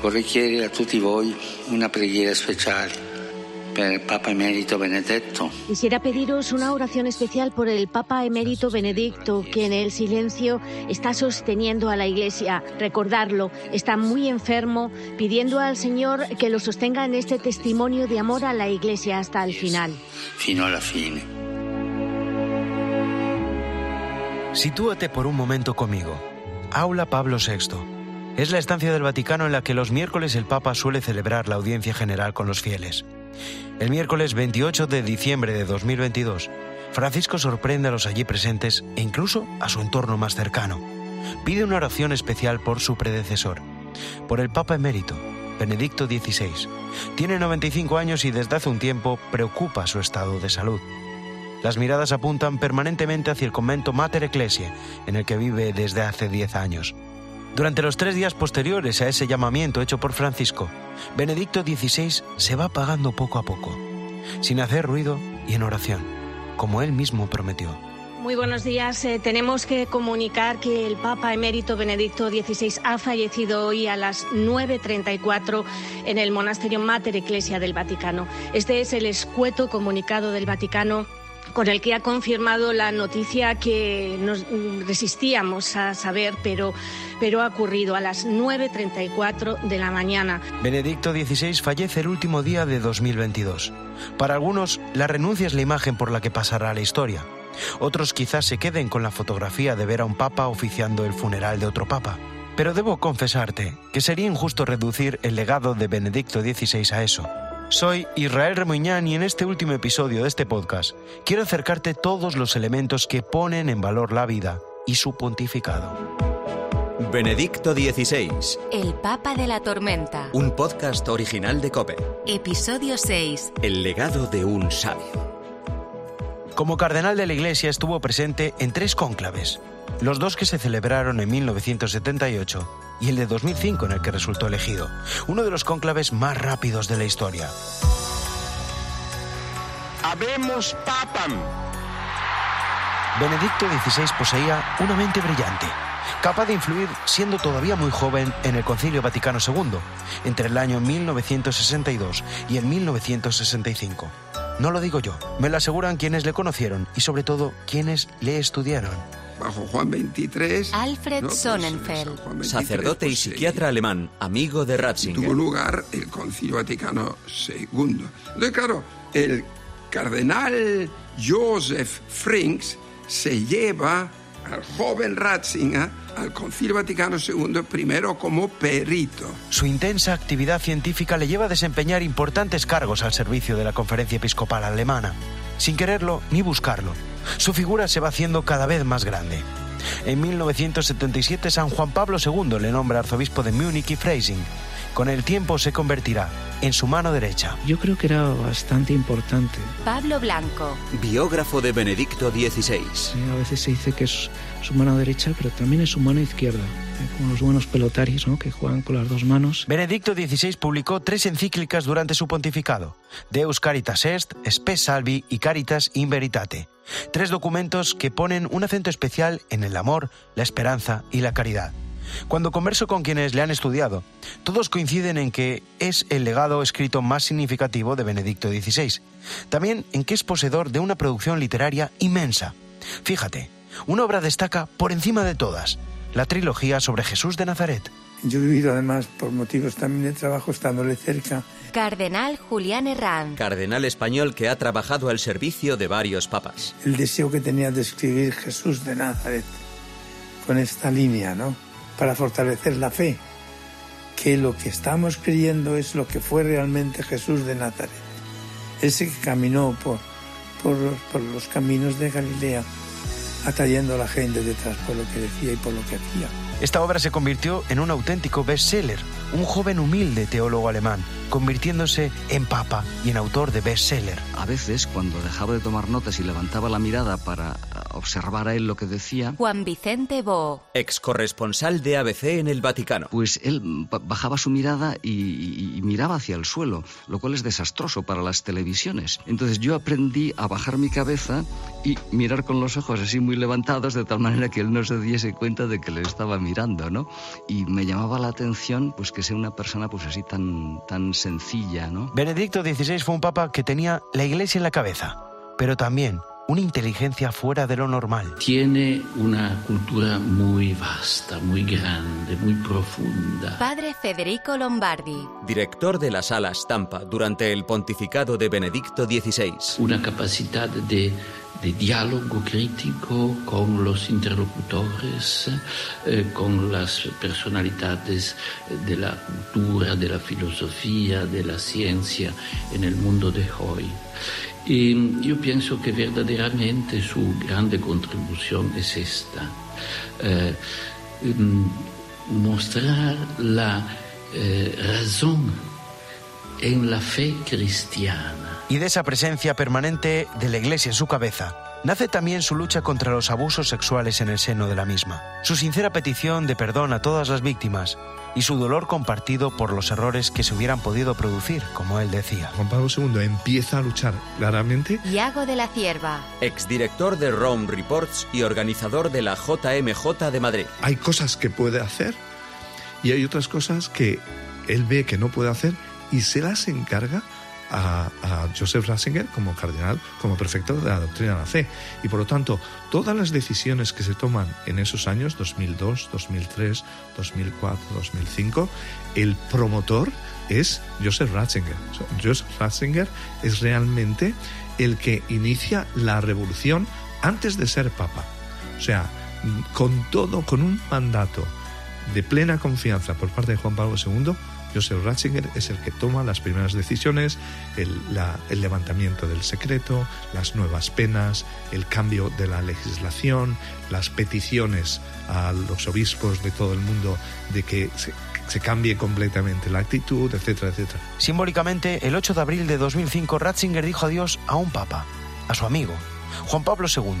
Vorrei chiedere a tutti voi una preghiera speciale per il Papa Emerito Benedetto. Quisiera pediros una oración especial por el Papa Emérito Benedicto, que en el silencio está sosteniendo a la Iglesia. Recordarlo, está muy enfermo, pidiendo al Señor que lo sostenga en este testimonio de amor a la Iglesia hasta el final. Fino alla fine. Sitúate por un momento conmigo. Aula Pablo VI. Es la estancia del Vaticano en la que los miércoles el Papa suele celebrar la audiencia general con los fieles. El miércoles 28 de diciembre de 2022, Francisco sorprende a los allí presentes e incluso a su entorno más cercano. Pide una oración especial por su predecesor, por el Papa emérito, Benedicto XVI. Tiene 95 años y desde hace un tiempo preocupa su estado de salud. Las miradas apuntan permanentemente hacia el convento Mater Ecclesiae, en el que vive desde hace 10 años. Durante los tres días posteriores a ese llamamiento hecho por Francisco, Benedicto XVI se va apagando poco a poco, sin hacer ruido y en oración, como él mismo prometió. Muy buenos días. Eh, tenemos que comunicar que el Papa emérito Benedicto XVI ha fallecido hoy a las 9.34 en el monasterio Mater Ecclesia del Vaticano. Este es el escueto comunicado del Vaticano con el que ha confirmado la noticia que nos resistíamos a saber, pero, pero ha ocurrido a las 9.34 de la mañana. Benedicto XVI fallece el último día de 2022. Para algunos, la renuncia es la imagen por la que pasará la historia. Otros quizás se queden con la fotografía de ver a un papa oficiando el funeral de otro papa. Pero debo confesarte que sería injusto reducir el legado de Benedicto XVI a eso. Soy Israel Remuñán y en este último episodio de este podcast quiero acercarte todos los elementos que ponen en valor la vida y su pontificado. Benedicto XVI, El Papa de la Tormenta. un podcast original de Cope. Episodio 6. El legado de un sabio. Como cardenal de la Iglesia estuvo presente en tres cónclaves, los dos que se celebraron en 1978 y el de 2005 en el que resultó elegido, uno de los cónclaves más rápidos de la historia. Habemos papam. Benedicto XVI poseía una mente brillante, capaz de influir siendo todavía muy joven en el Concilio Vaticano II, entre el año 1962 y el 1965. No lo digo yo, me lo aseguran quienes le conocieron y sobre todo quienes le estudiaron. Bajo Juan 23. Alfred ¿no? Pues, Sonnenfeld. 23, Sacerdote y pues, eh, psiquiatra alemán, amigo de Tuvo Ratzinger. lugar el Concilio Vaticano II. Entonces, claro, el cardenal Joseph Frings se lleva al joven Ratzinger al Concilio Vaticano II primero como perito. Su intensa actividad científica le lleva a desempeñar importantes cargos al servicio de la Conferencia Episcopal Alemana. Sin quererlo ni buscarlo, su figura se va haciendo cada vez más grande. En 1977 San Juan Pablo II le nombra arzobispo de Múnich y Freising. Con el tiempo se convertirá en su mano derecha. Yo creo que era bastante importante. Pablo Blanco. Biógrafo de Benedicto XVI. A veces se dice que es su mano derecha, pero también es su mano izquierda. eh, Como los buenos pelotaris, ¿no? Que juegan con las dos manos. Benedicto XVI publicó tres encíclicas durante su pontificado: Deus Caritas Est, Spes Salvi y Caritas in Veritate. Tres documentos que ponen un acento especial en el amor, la esperanza y la caridad. Cuando converso con quienes le han estudiado, todos coinciden en que es el legado escrito más significativo de Benedicto XVI. También en que es poseedor de una producción literaria inmensa. Fíjate, una obra destaca por encima de todas, la trilogía sobre Jesús de Nazaret. Yo he vivido además por motivos también de trabajo estándole cerca. Cardenal Julián Herranz. Cardenal español que ha trabajado al servicio de varios papas. El deseo que tenía de escribir Jesús de Nazaret con esta línea, ¿no? Para fortalecer la fe, que lo que estamos creyendo es lo que fue realmente Jesús de Nazaret. Ese que caminó por, por, por los caminos de Galilea, atrayendo a la gente detrás por lo que decía y por lo que hacía. Esta obra se convirtió en un auténtico bestseller, un joven humilde teólogo alemán, convirtiéndose en papa y en autor de bestseller. A veces, cuando dejaba de tomar notas y levantaba la mirada para observar a él lo que decía. Juan Vicente Bo. Ex corresponsal de ABC en el Vaticano. Pues él bajaba su mirada y, y, miraba hacia el suelo, lo cual es desastroso para las televisiones. Entonces yo aprendí a bajar mi cabeza y mirar con los ojos así muy levantados de tal manera que él no se diese cuenta de que le estaba mirando, ¿no? Y me llamaba la atención pues que sea una persona pues así tan, tan sencilla, ¿no? Benedicto XVI fue un papa que tenía la iglesia en la cabeza, pero también una inteligencia fuera de lo normal. Tiene una cultura muy vasta, muy grande, muy profunda. Padre Federico Lombardi. Director de la Sala Stampa durante el pontificado de Benedicto XVI. Una capacidad de de diálogo crítico con los interlocutores, eh, con las personalidades de la cultura, de la filosofía, de la ciencia en el mundo de hoy. Y yo pienso que verdaderamente su grande contribución es esta, eh, mm, mostrar la eh, razón en la fe cristiana. Y de esa presencia permanente de la Iglesia en su cabeza, nace también su lucha contra los abusos sexuales en el seno de la misma, su sincera petición de perdón a todas las víctimas y su dolor compartido por los errores que se hubieran podido producir, como él decía. Juan Pablo II empieza a luchar claramente. Iago de la Cierva. Exdirector de Rome Reports y organizador de la JMJ de Madrid. Hay cosas que puede hacer y hay otras cosas que él ve que no puede hacer y se las encarga a, Joseph Ratzinger como cardenal, como prefecto de la doctrina de la fe. Y por lo tanto, todas las decisiones que se toman en esos años, 2002, 2003, 2004, 2005, el promotor es Joseph Ratzinger. Joseph Ratzinger es realmente el que inicia la revolución antes de ser papa. O sea, con todo, con un mandato de plena confianza por parte de Juan Pablo II, Joseph Ratzinger es el que toma las primeras decisiones, el, levantamiento del secreto, las nuevas penas, el cambio de la legislación, las peticiones a los obispos de todo el mundo de que se, se cambie completamente la actitud, etcétera, etcétera. Simbólicamente, el 8 de abril de 2005, Ratzinger dijo adiós a un papa, a su amigo, Juan Pablo II,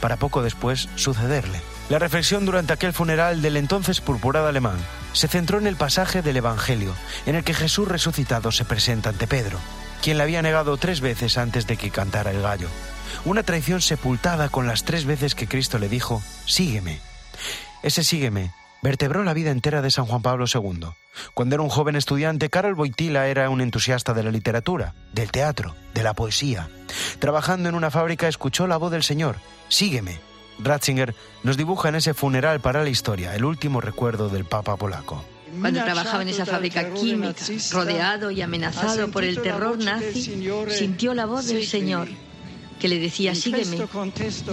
para poco después sucederle. La reflexión durante aquel funeral del entonces purpurado alemán se centró en el pasaje del Evangelio, en el que Jesús resucitado se presenta ante Pedro, quien le había negado tres veces antes de que cantara el gallo. Una traición sepultada con las tres veces que Cristo le dijo, sígueme. Ese sígueme vertebró la vida entera de San Juan Pablo II. Cuando era un joven estudiante, Karol Wojtyla era un entusiasta de la literatura, del teatro, de la poesía. Trabajando en una fábrica escuchó la voz del Señor, sígueme, Ratzinger nos dibuja en ese funeral para la historia el último recuerdo del Papa polaco. Cuando trabajaba en esa fábrica química, rodeado y amenazado por el terror nazi, sintió la voz del Señor que le decía, sígueme.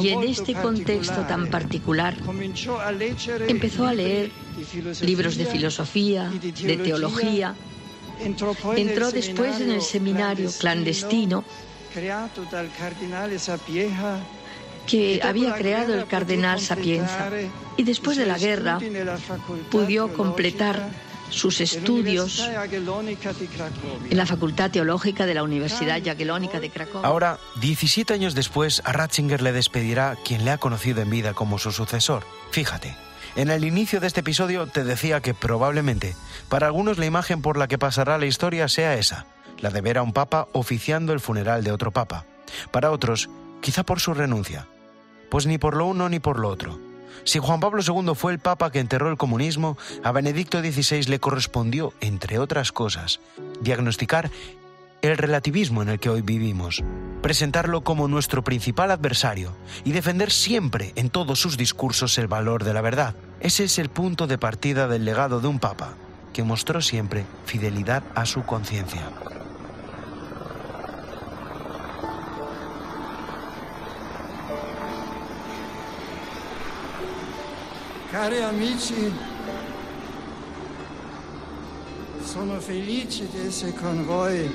Y en este contexto tan particular, empezó a leer libros de filosofía, de teología. Entró después en el seminario clandestino que había creado el cardenal Sapienza y después de la guerra pudo completar sus estudios en la Facultad Teológica de la Universidad Jagiellónica de Cracovia. Ahora, 17 años después, a Ratzinger le despedirá quien le ha conocido en vida como su sucesor. Fíjate, en el inicio de este episodio te decía que probablemente para algunos la imagen por la que pasará la historia sea esa, la de ver a un papa oficiando el funeral de otro papa. Para otros, quizá por su renuncia. Pues ni por lo uno ni por lo otro. Si Juan Pablo II fue el papa que enterró el comunismo, a Benedicto XVI le correspondió, entre otras cosas, diagnosticar el relativismo en el que hoy vivimos, presentarlo como nuestro principal adversario y defender siempre en todos sus discursos el valor de la verdad. Ese es el punto de partida del legado de un papa que mostró siempre fidelidad a su conciencia. Cari amici, sono felice di essere con voi,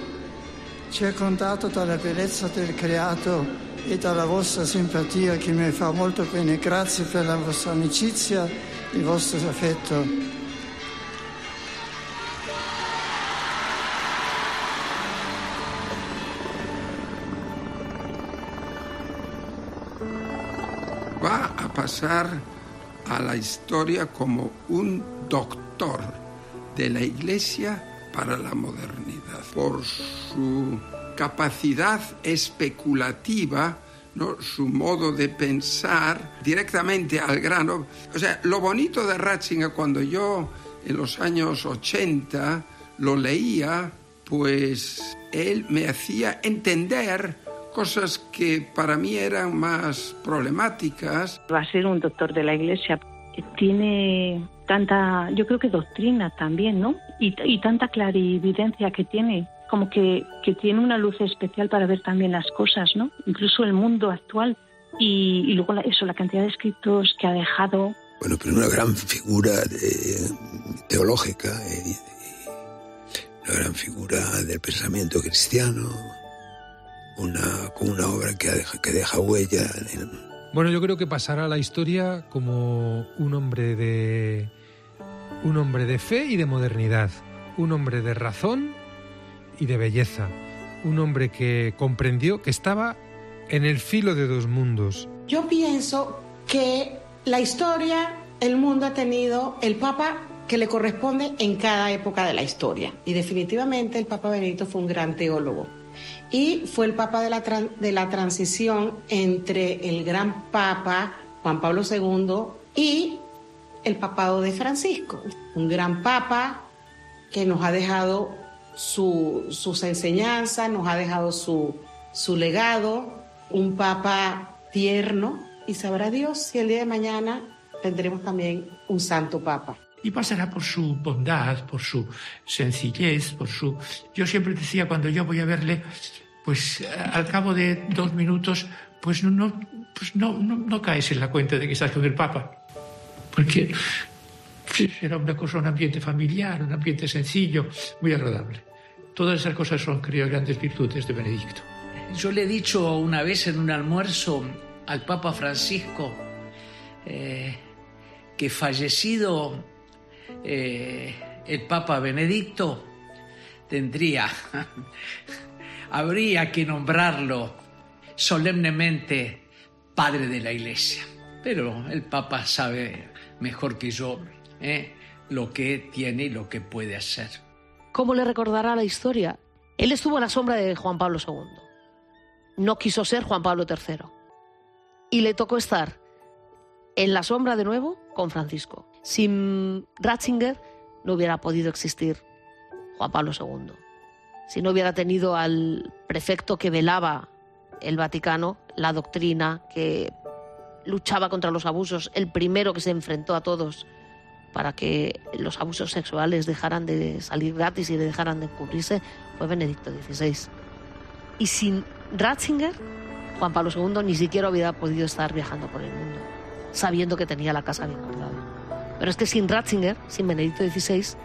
circondato dalla bellezza del creato e dalla vostra simpatia che mi fa molto bene. Grazie per la vostra amicizia e il vostro affetto. pasar a la historia como un doctor de la Iglesia para la modernidad, por su capacidad especulativa, ¿no? su modo de pensar directamente al grano. O sea, lo bonito de Ratzinger cuando yo en los años 80 lo leía, pues él me hacía entender cosas que para mí eran más problemáticas. Va a ser un doctor de la iglesia. Tiene tanta, yo creo que doctrina también, ¿no? Y, y tanta clarividencia que tiene, como que, que, tiene una luz especial para ver también las cosas, ¿no? Incluso el mundo actual. Y, y luego eso, la cantidad de escritos que ha dejado. Bueno, pero una gran figura de, teológica, eh, una gran figura del pensamiento cristiano, una, una obra que deja, que deja huella. Bueno, yo creo que pasará a la historia como un hombre de un hombre de fe y de modernidad, un hombre de razón y de belleza, un hombre que comprendió que estaba en el filo de dos mundos. Yo pienso que la historia, el mundo ha tenido el Papa que le corresponde en cada época de la historia. Y definitivamente el Papa Benedicto fue un gran teólogo. Y fue el Papa de la, de la transición entre el gran Papa Juan Pablo II y el papado de Francisco. Un gran Papa que nos ha dejado su, sus enseñanzas, nos ha dejado su, su legado, un Papa tierno. Y sabrá Dios si el día de mañana tendremos también un santo Papa y pasará por su bondad, por su sencillez, por su... Yo siempre decía cuando yo voy a verle, pues al cabo de dos minutos, pues no, pues no, no, no caes en la cuenta de que estás con el Papa, porque era una cosa, un ambiente familiar, un ambiente sencillo, muy agradable. Todas esas cosas son, creo, grandes virtudes de Benedicto. Yo le he dicho una vez en un almuerzo al Papa Francisco eh, que fallecido eh, el Papa Benedicto, tendría, habría que nombrarlo solemnemente Padre de la Iglesia. Pero el Papa sabe mejor que yo eh, lo que tiene y lo que puede hacer. ¿Cómo le recordará la historia? Él estuvo a la sombra de Juan Pablo II. No quiso ser Juan Pablo III. Y le tocó estar en la sombra de nuevo con Francisco. Sin Ratzinger no hubiera podido existir Juan Pablo II. Si no hubiera tenido al prefecto que velaba el Vaticano, la doctrina, que luchaba contra los abusos, el primero que se enfrentó a todos para que los abusos sexuales dejaran de salir gratis y dejaran de cubrirse, fue Benedicto XVI. Y sin Ratzinger, Juan Pablo II ni siquiera hubiera podido estar viajando por el mundo, sabiendo que tenía la casa bien guardada. Pero es que sin Ratzinger, sin Benedicto XVI,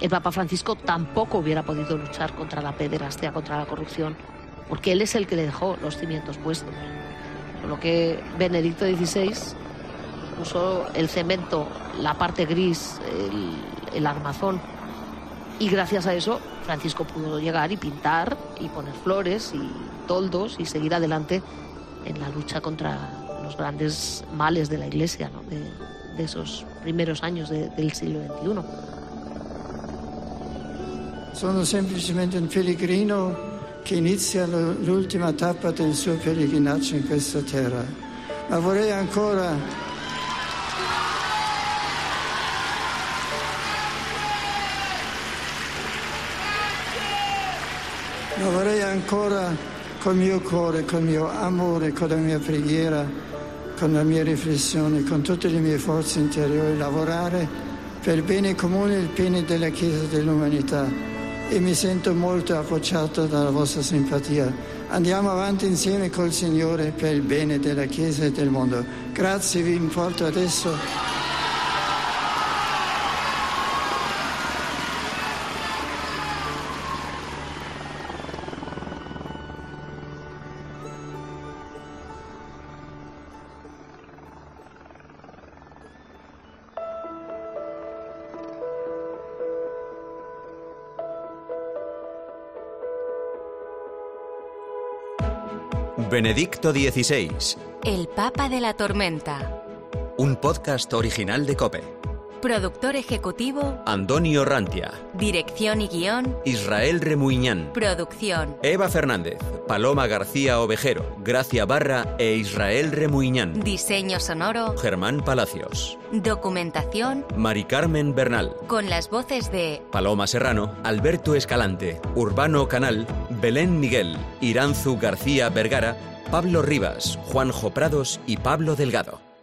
el Papa Francisco tampoco hubiera podido luchar contra la pederastia, contra la corrupción, porque él es el que le dejó los cimientos puestos. Por lo que Benedicto XVI puso el cemento, la parte gris, el, armazón, y gracias a eso Francisco pudo llegar y pintar y poner flores y toldos y seguir adelante en la lucha contra los grandes males de la Iglesia, ¿no? De esos primeros años de, del siglo XXI. Sono semplicemente un pellegrino che inizia l'ultima tappa del suo pellegrinaggio in questa terra, ma vorrei ancora ma vorrei ancora col mio cuore, col mio amore, con la mia preghiera con la mia riflessione, con tutte le mie forze interiori, lavorare per il bene comune e il bene della Chiesa dell'umanità. E mi sento molto appoggiato dalla vostra simpatia. Andiamo avanti insieme col Signore per il bene della Chiesa e del mondo. Grazie, vi importo adesso. Benedicto XVI. El Papa de la Tormenta. un podcast original de Cope. Productor ejecutivo, Antonio Rantia, dirección y guion, Israel Remuñán, producción. Eva Fernández, Paloma García Ovejero, Gracia Barra e Israel Remuñán. Diseño sonoro, Germán Palacios. documentación, Mari Carmen Bernal. con las voces de Paloma Serrano, Alberto Escalante, Urbano Canal, Belén Miguel, Iranzu García Vergara, Pablo Rivas, Juanjo Prados y Pablo Delgado.